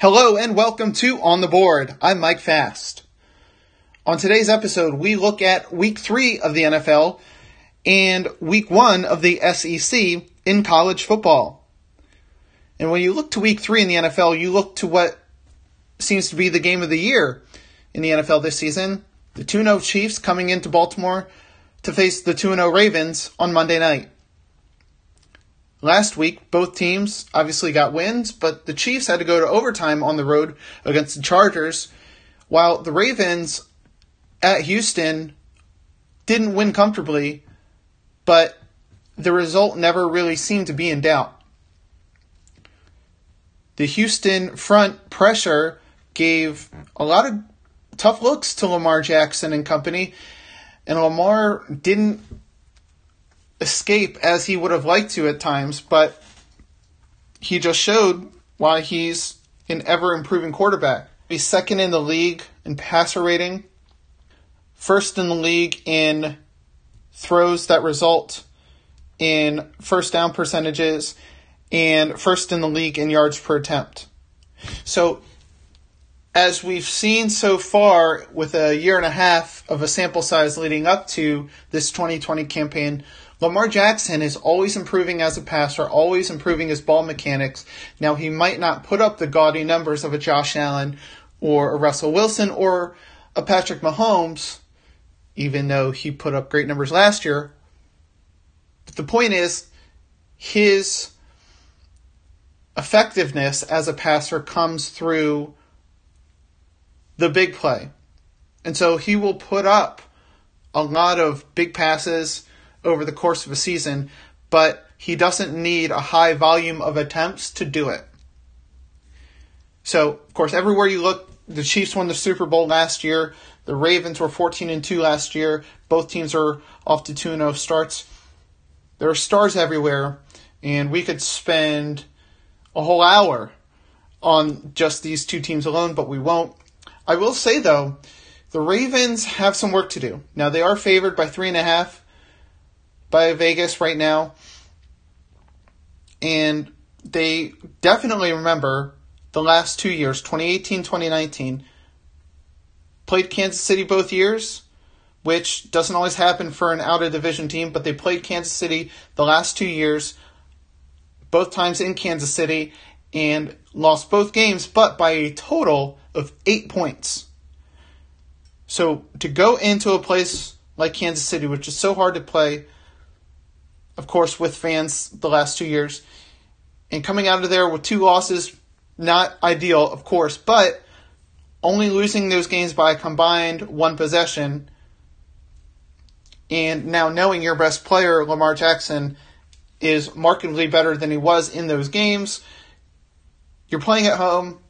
Hello and welcome to On the Board. I'm Mike Fast. On today's episode, we look at week three of the NFL and week one of the SEC in college football. And when you look to week three in the NFL, you look to what seems to be the game of the year in the NFL this season. The 2 0 Chiefs coming into Baltimore to face the 2 0 Ravens on Monday night. Last week, both teams obviously got wins, but the Chiefs had to go to overtime on the road against the Chargers, while the Ravens at Houston didn't win comfortably, but the result never really seemed to be in doubt. The Houston front pressure gave a lot of tough looks to Lamar Jackson and company, and Lamar didn't escape as he would have liked to at times, but he just showed why he's an ever improving quarterback. He's second in the league in passer rating, first in the league in throws that result in first down percentages, and first in the league in yards per attempt. So, as we've seen so far with a year and a half of a sample size leading up to this 2020 campaign, Lamar Jackson is always improving as a passer, always improving his ball mechanics. Now, he might not put up the gaudy numbers of a Josh Allen or a Russell Wilson or a Patrick Mahomes, even though he put up great numbers last year. But the point is, his effectiveness as a passer comes through the big play. And so he will put up a lot of big passes over the course of a season, but he doesn't need a high volume of attempts to do it. So, of course, everywhere you look, the Chiefs won the Super Bowl last year. The Ravens were 14 and 2 last year. Both teams are off to 2 0 starts. There are stars everywhere, and we could spend a whole hour on just these two teams alone, but we won't. I will say, though, the Ravens have some work to do. Now, they are favored by three and a half by Vegas right now. And they definitely remember the last two years, 2018, 2019. Played Kansas City both years, which doesn't always happen for an out of division team, but they played Kansas City the last two years, both times in Kansas City, and lost both games, but by a total of eight points. So to go into a place like Kansas City, which is so hard to play, of course, with fans the last two years. And coming out of there with two losses, not ideal, of course, but only losing those games by a combined one possession. And now knowing your best player, Lamar Jackson, is markedly better than he was in those games. You're playing at home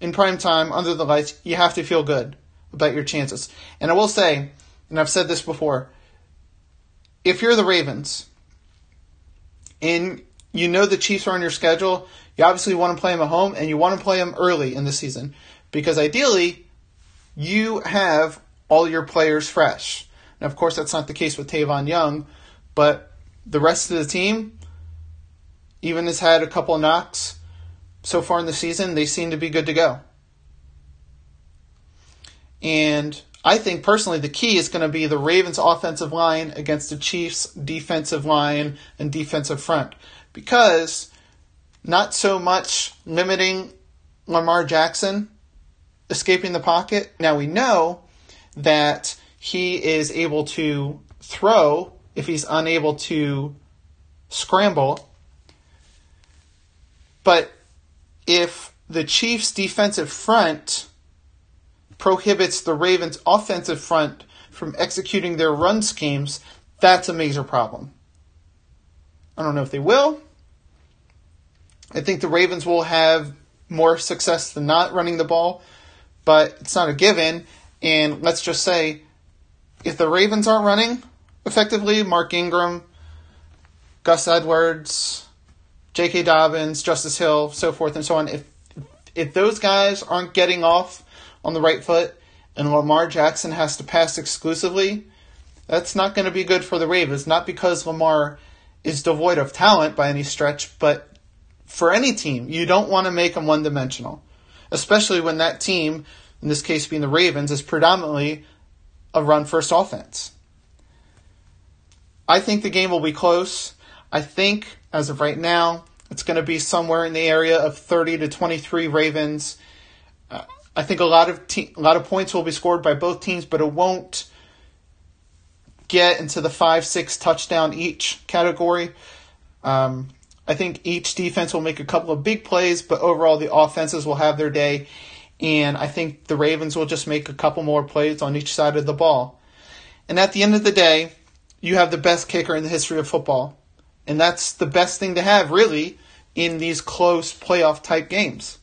in prime time under the lights. You have to feel good about your chances. And I will say, and I've said this before, if you're the Ravens and you know the Chiefs are on your schedule, you obviously want to play them at home and you want to play them early in the season because ideally you have all your players fresh. Now, of course, that's not the case with Tavon Young, but the rest of the team, even has had a couple knocks so far in the season, they seem to be good to go. And I think personally the key is going to be the Ravens offensive line against the Chiefs defensive line and defensive front because not so much limiting Lamar Jackson escaping the pocket. Now we know that he is able to throw if he's unable to scramble. But if the Chiefs defensive front prohibits the Ravens' offensive front from executing their run schemes, that's a major problem. I don't know if they will. I think the Ravens will have more success than not running the ball, but it's not a given. And let's just say if the Ravens aren't running effectively, Mark Ingram, Gus Edwards, J.K. Dobbins, Justice Hill, so forth and so on, if if those guys aren't getting off on the right foot and Lamar Jackson has to pass exclusively, that's not going to be good for the Ravens. Not because Lamar is devoid of talent by any stretch, but for any team. You don't want to make them one dimensional, especially when that team, in this case being the Ravens, is predominantly a run first offense. I think the game will be close. I think, as of right now, it's going to be somewhere in the area of 30 to 23 Ravens. Uh, I think a lot of te- a lot of points will be scored by both teams, but it won't get into the five six touchdown each category. Um, I think each defense will make a couple of big plays, but overall the offenses will have their day. And I think the Ravens will just make a couple more plays on each side of the ball. And at the end of the day, you have the best kicker in the history of football. And that's the best thing to have, really, in these close playoff type games.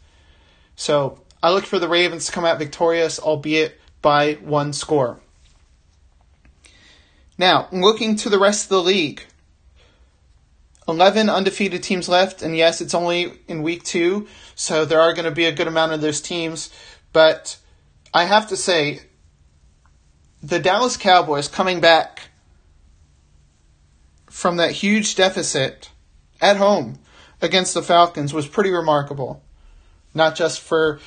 So I look for the Ravens to come out victorious, albeit by one score. Now, looking to the rest of the league, 11 undefeated teams left, and yes, it's only in week two, so there are going to be a good amount of those teams. But I have to say, the Dallas Cowboys coming back from that huge deficit at home against the Falcons was pretty remarkable. Not just for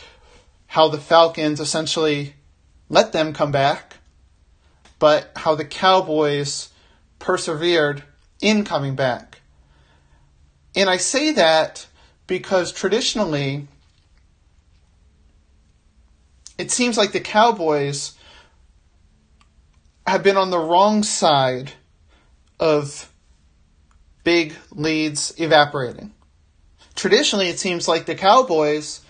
how the Falcons essentially let them come back, but how the Cowboys persevered in coming back. And I say that because traditionally, it seems like the Cowboys have been on the wrong side of big leads evaporating. Traditionally, it seems like the Cowboys,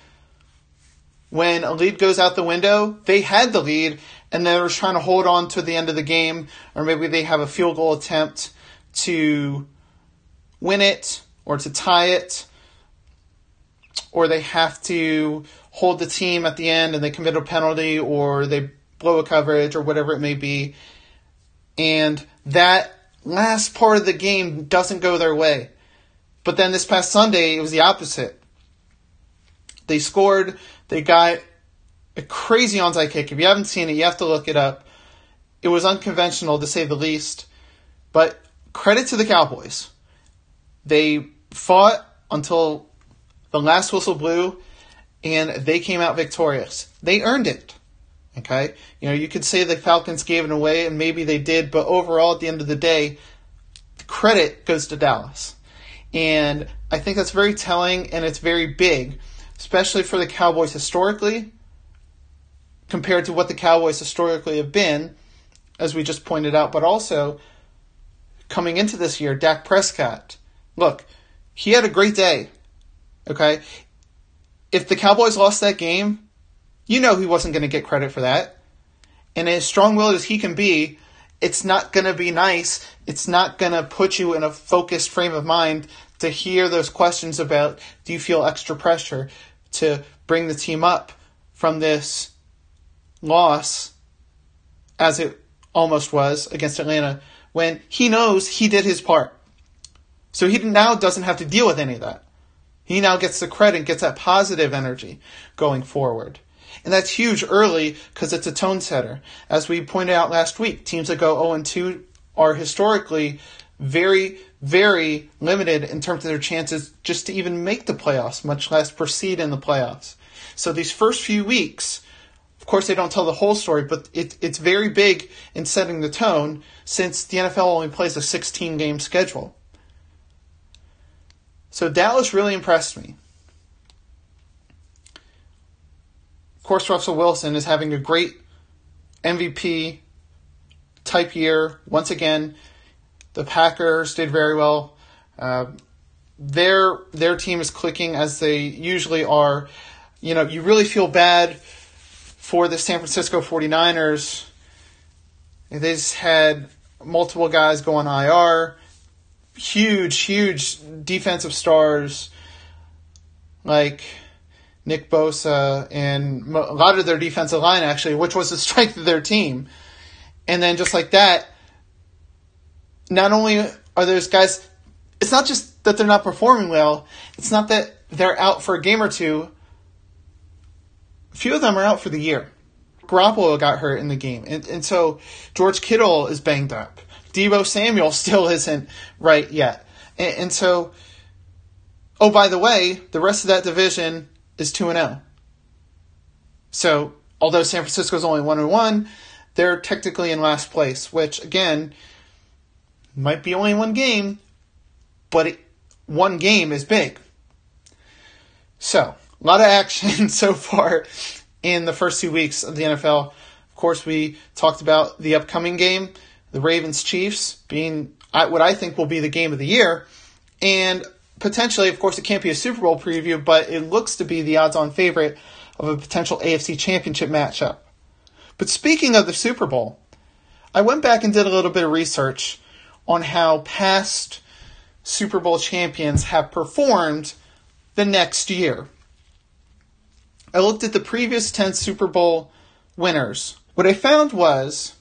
when a lead goes out the window, they had the lead and they're trying to hold on to the end of the game, or maybe they have a field goal attempt to win it or to tie it, or they have to hold the team at the end and they commit a penalty or they blow a coverage or whatever it may be. And that last part of the game doesn't go their way. But then this past Sunday, it was the opposite. They scored, they got a crazy onside kick. If you haven't seen it, you have to look it up. It was unconventional to say the least. But credit to the Cowboys. They fought until the last whistle blew and they came out victorious. They earned it. Okay? You know, you could say the Falcons gave it away and maybe they did, but overall at the end of the day, the credit goes to Dallas. And I think that's very telling and it's very big, especially for the Cowboys historically compared to what the Cowboys historically have been, as we just pointed out, but also coming into this year, Dak Prescott. Look, he had a great day. Okay? If the Cowboys lost that game, you know he wasn't going to get credit for that. And as strong willed as he can be, it's not going to be nice. It's not going to put you in a focused frame of mind to hear those questions about do you feel extra pressure to bring the team up from this loss, as it almost was against Atlanta, when he knows he did his part. So he now doesn't have to deal with any of that. He now gets the credit, gets that positive energy going forward. And that's huge early because it's a tone setter. As we pointed out last week, teams that go 0 2 are historically very, very limited in terms of their chances just to even make the playoffs, much less proceed in the playoffs. So these first few weeks, of course, they don't tell the whole story, but it, it's very big in setting the tone since the NFL only plays a 16 game schedule. So Dallas really impressed me. Of course, Russell Wilson is having a great MVP type year. Once again, the Packers did very well. Uh, their their team is clicking as they usually are. You know, you really feel bad for the San Francisco 49ers. They just had multiple guys go on IR huge, huge defensive stars like Nick Bosa and a lot of their defensive line, actually, which was the strength of their team. And then just like that, not only are those guys, it's not just that they're not performing well, it's not that they're out for a game or two. A few of them are out for the year. Garoppolo got hurt in the game. And, and so George Kittle is banged up. Deebo Samuel still isn't right yet. And, and so Oh, by the way, the rest of that division is 2 and 0. So, although San Francisco is only 1 and 1, they're technically in last place, which again might be only one game, but it, one game is big. So, a lot of action so far in the first two weeks of the NFL. Of course, we talked about the upcoming game, the Ravens Chiefs being what I think will be the game of the year. And potentially, of course, it can't be a Super Bowl preview, but it looks to be the odds on favorite of a potential AFC championship matchup. But speaking of the Super Bowl, I went back and did a little bit of research on how past Super Bowl champions have performed the next year. I looked at the previous 10 Super Bowl winners. What I found was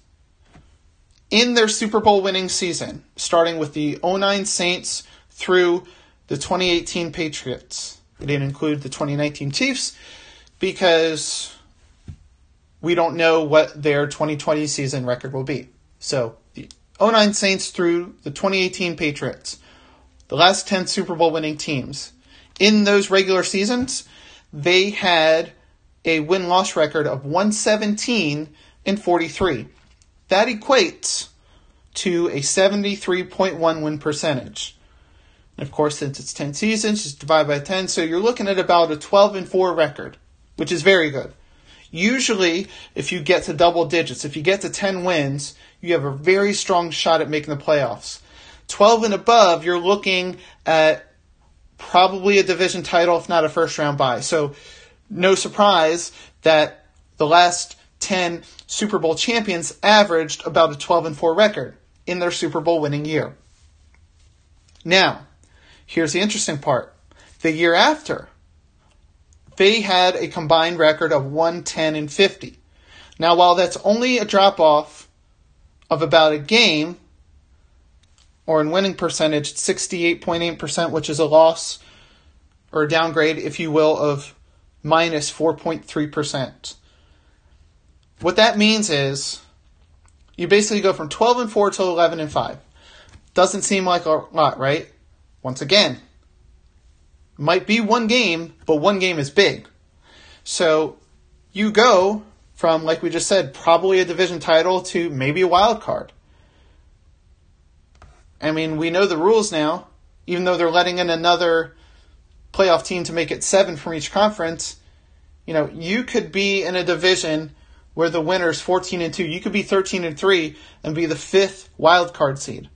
in their Super Bowl winning season, starting with the 09 Saints through the 2018 Patriots. They didn't include the 2019 Chiefs because we don't know what their 2020 season record will be. So the 09 Saints through the 2018 Patriots, the last 10 Super Bowl winning teams. In those regular seasons, they had a win loss record of 117 and 43. That equates to a 73.1 win percentage. And of course, since it's 10 seasons, just divide by 10, so you're looking at about a 12 and 4 record, which is very good. Usually, if you get to double digits, if you get to 10 wins, you have a very strong shot at making the playoffs. 12 and above, you're looking at probably a division title, if not a first round bye. So, no surprise that the last 10 Super Bowl champions averaged about a 12 and 4 record in their Super Bowl winning year. Now, here's the interesting part. The year after, they had a combined record of 110 and 50. Now, while that's only a drop off of about a game, or in winning percentage, 68.8%, which is a loss or a downgrade, if you will, of minus 4.3%. What that means is you basically go from 12 and 4 to 11 and 5. Doesn't seem like a lot, right? Once again, might be one game, but one game is big. So you go from, like we just said, probably a division title to maybe a wild card. I mean, we know the rules now, even though they're letting in another playoff team to make it seven from each conference. You know, you could be in a division where the winner is 14 and 2. You could be 13 and 3 and be the fifth wild card seed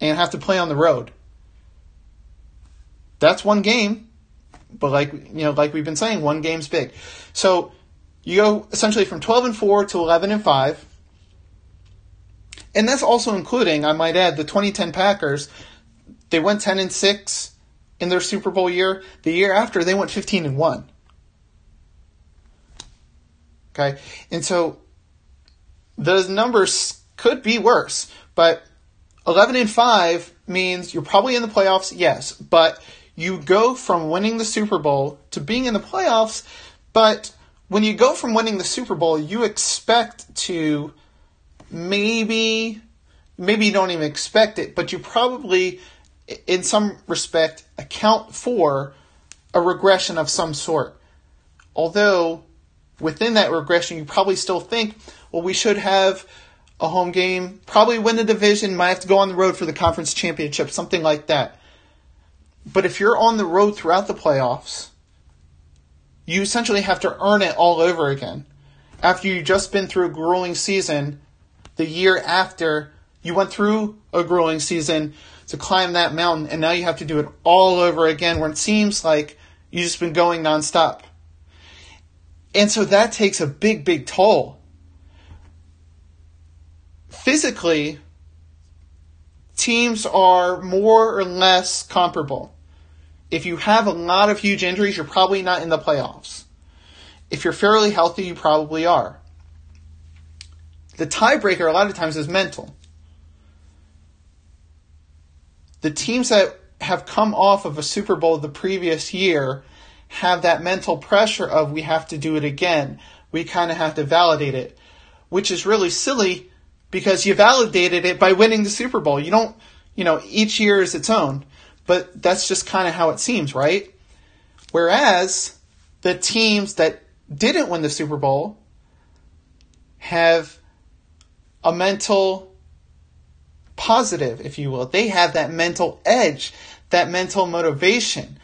and have to play on the road. That's one game, but like you know, like we've been saying, one game's big. So you go essentially from 12 and 4 to 11 and 5. And that's also including, I might add, the 2010 Packers. They went 10 and 6 in their Super Bowl year. The year after, they went 15 and 1. Okay? And so those numbers could be worse, but 11 and 5 means you're probably in the playoffs, yes, but you go from winning the Super Bowl to being in the playoffs, but when you go from winning the Super Bowl, you expect to maybe maybe you don't even expect it, but you probably in some respect account for a regression of some sort. Although within that regression, you probably still think, well, we should have a home game, probably win the division, might have to go on the road for the conference championship, something like that. But if you're on the road throughout the playoffs, you essentially have to earn it all over again. After you've just been through a grueling season, the year after you went through a grueling season to climb that mountain, and now you have to do it all over again where it seems like you've just been going nonstop. And so that takes a big, big toll. Physically, teams are more or less comparable. If you have a lot of huge injuries, you're probably not in the playoffs. If you're fairly healthy, you probably are. The tiebreaker a lot of times is mental. The teams that have come off of a Super Bowl the previous year have that mental pressure of we have to do it again. We kind of have to validate it, which is really silly because you validated it by winning the Super Bowl. You don't, you know, each year is its own. But that's just kind of how it seems, right? Whereas the teams that didn't win the Super Bowl have a mental positive, if you will. They have that mental edge, that mental motivation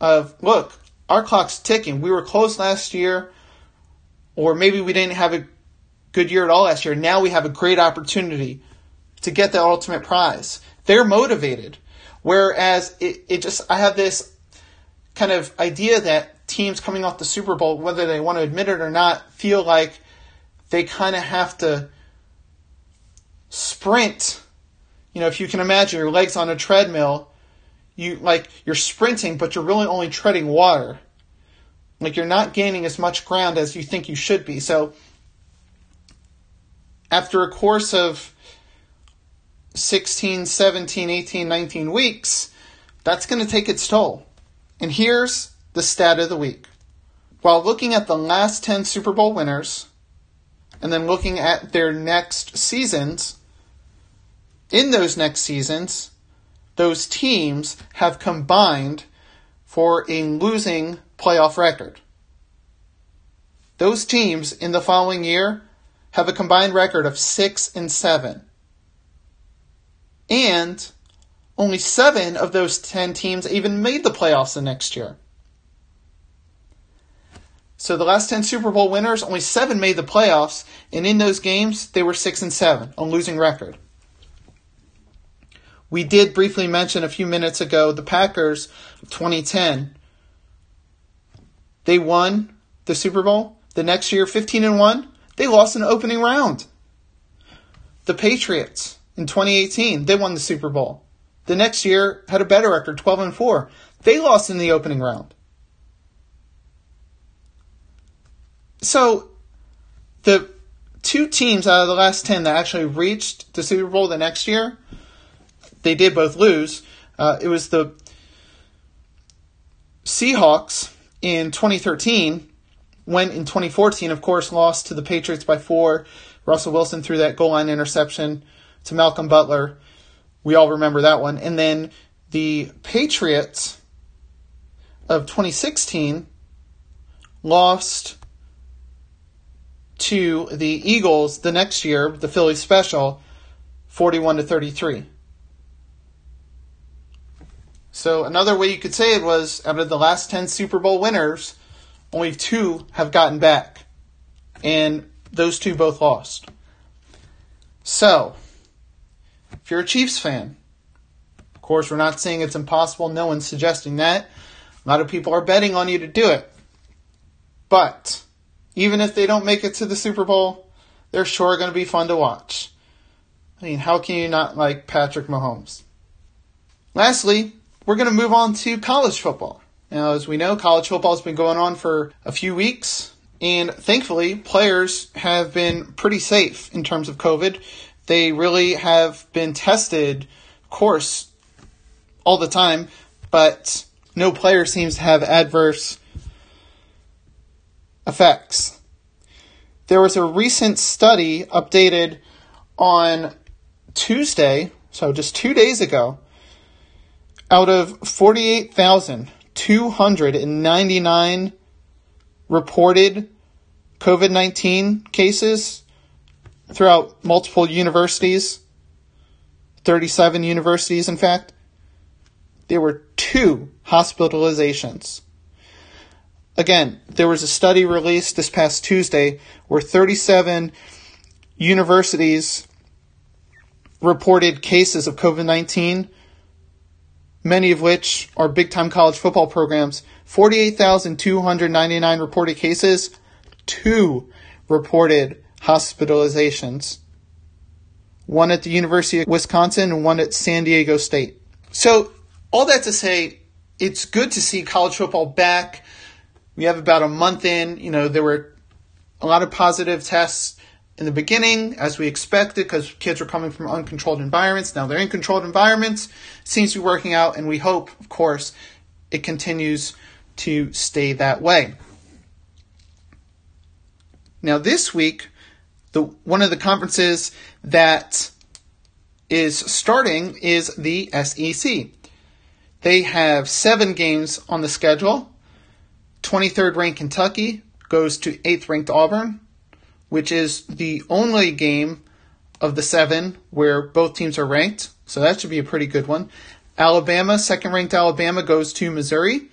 of, look, our clock's ticking. We were close last year, or maybe we didn't have a good year at all last year. Now we have a great opportunity to get the ultimate prize. They're motivated. Whereas it, it just, I have this kind of idea that teams coming off the Super Bowl, whether they want to admit it or not, feel like they kind of have to sprint. You know, if you can imagine your legs on a treadmill, you like you're sprinting, but you're really only treading water. Like you're not gaining as much ground as you think you should be. So after a course of 16, 17, 18, 19 weeks, that's going to take its toll. And here's the stat of the week. While looking at the last 10 Super Bowl winners and then looking at their next seasons, in those next seasons, those teams have combined for a losing playoff record. Those teams in the following year have a combined record of 6 and 7. And only 7 of those 10 teams even made the playoffs the next year. So the last 10 Super Bowl winners, only 7 made the playoffs, and in those games they were 6 and 7, on losing record. We did briefly mention a few minutes ago the Packers 2010. They won the Super Bowl. The next year, 15 and 1, they lost in the opening round. The Patriots in 2018, they won the Super Bowl. The next year had a better record, 12 and 4. They lost in the opening round. So the two teams out of the last 10 that actually reached the Super Bowl the next year they did both lose. Uh, it was the Seahawks in 2013, went in 2014, of course, lost to the Patriots by four. Russell Wilson threw that goal line interception to Malcolm Butler. We all remember that one. And then the Patriots of 2016 lost to the Eagles the next year, the Philly special, 41 to 33. So another way you could say it was out of the last 10 Super Bowl winners, only two have gotten back. And those two both lost. So, if you're a Chiefs fan, of course, we're not saying it's impossible. No one's suggesting that. A lot of people are betting on you to do it. But, even if they don't make it to the Super Bowl, they're sure going to be fun to watch. I mean, how can you not like Patrick Mahomes? Lastly, we're going to move on to college football. Now, as we know, college football has been going on for a few weeks, and thankfully, players have been pretty safe in terms of COVID. They really have been tested, of course, all the time, but no player seems to have adverse effects. There was a recent study updated on Tuesday, so just two days ago, out of 48,299 reported COVID 19 cases throughout multiple universities, 37 universities, in fact, there were two hospitalizations. Again, there was a study released this past Tuesday where 37 universities reported cases of COVID 19 many of which are big time college football programs, 48,299 reported cases, two reported hospitalizations. One at the University of Wisconsin and one at San Diego State. So, all that to say, it's good to see college football back. We have about a month in. You know, there were a lot of positive tests in the beginning, as we expected, because kids were coming from uncontrolled environments. Now they're in controlled environments. Seems to be working out, and we hope, of course, it continues to stay that way. Now this week, the one of the conferences that is starting is the SEC. They have seven games on the schedule. 23rd ranked Kentucky goes to 8th ranked Auburn, which is the only game of the seven where both teams are ranked. So that should be a pretty good one. Alabama, second ranked Alabama, goes to Missouri.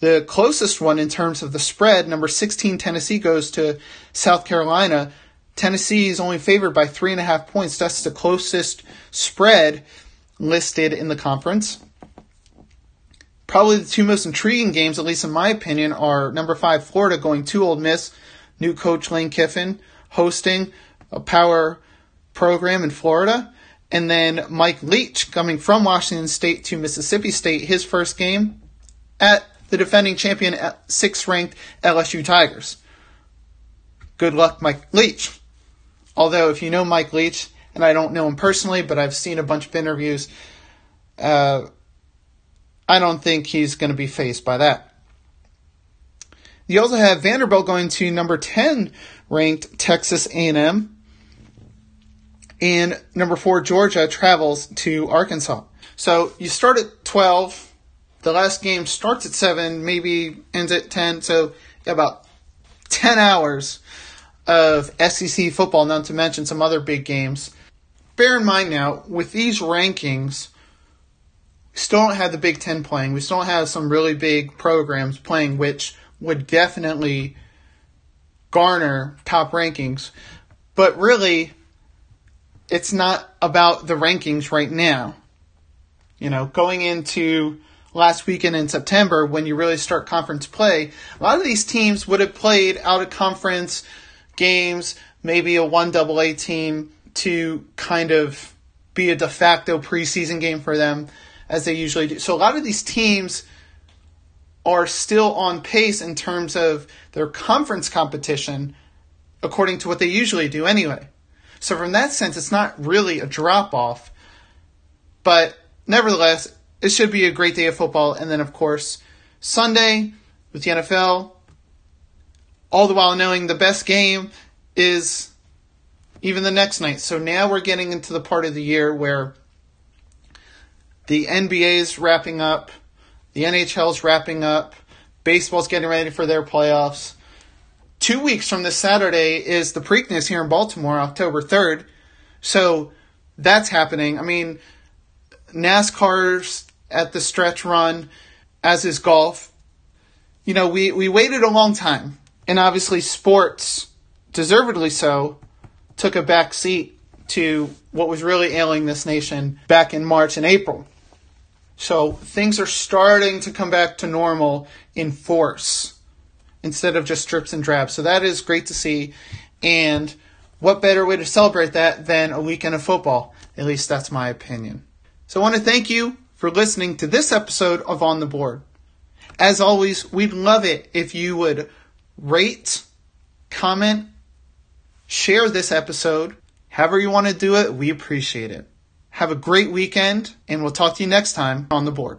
The closest one in terms of the spread, number 16 Tennessee goes to South Carolina. Tennessee is only favored by three and a half points. That's the closest spread listed in the conference. Probably the two most intriguing games, at least in my opinion, are number five Florida going to Ole Miss, new coach Lane Kiffin hosting a power program in Florida, and then Mike Leach coming from Washington State to Mississippi State, his first game at the defending champion, sixth ranked LSU Tigers. Good luck, Mike Leach. Although, if you know Mike Leach, and I don't know him personally, but I've seen a bunch of interviews, uh, I don't think he's going to be faced by that. You also have Vanderbilt going to number 10 ranked Texas A&M. And number 4 Georgia travels to Arkansas. So you start at 12. The last game starts at 7, maybe ends at 10. So about 10 hours of SEC football, not to mention some other big games. Bear in mind now, with these rankings, we still don't have the Big Ten playing. We still don't have some really big programs playing, which would definitely garner top rankings. But really, it's not about the rankings right now. You know, going into last weekend in September when you really start conference play, a lot of these teams would have played out of conference games, maybe a one double A team to kind of be a de facto preseason game for them as they usually do. So a lot of these teams are still on pace in terms of their conference competition according to what they usually do anyway. So from that sense it's not really a drop off. But nevertheless, it should be a great day of football and then of course Sunday with the NFL all the while knowing the best game is even the next night. So now we're getting into the part of the year where the NBA is wrapping up, the NHL is wrapping up, baseball's getting ready for their playoffs. Two weeks from this Saturday is the Preakness here in Baltimore, October 3rd. So that's happening. I mean, NASCAR's at the stretch run, as is golf. You know, we, we waited a long time and obviously sports, deservedly so, took a back seat to what was really ailing this nation back in March and April. So things are starting to come back to normal in force instead of just strips and drabs. So that is great to see. And what better way to celebrate that than a weekend of football? At least that's my opinion. So I want to thank you for listening to this episode of On the Board. As always, we'd love it if you would rate, comment, share this episode. However you want to do it, we appreciate it. Have a great weekend, and we'll talk to you next time on the board.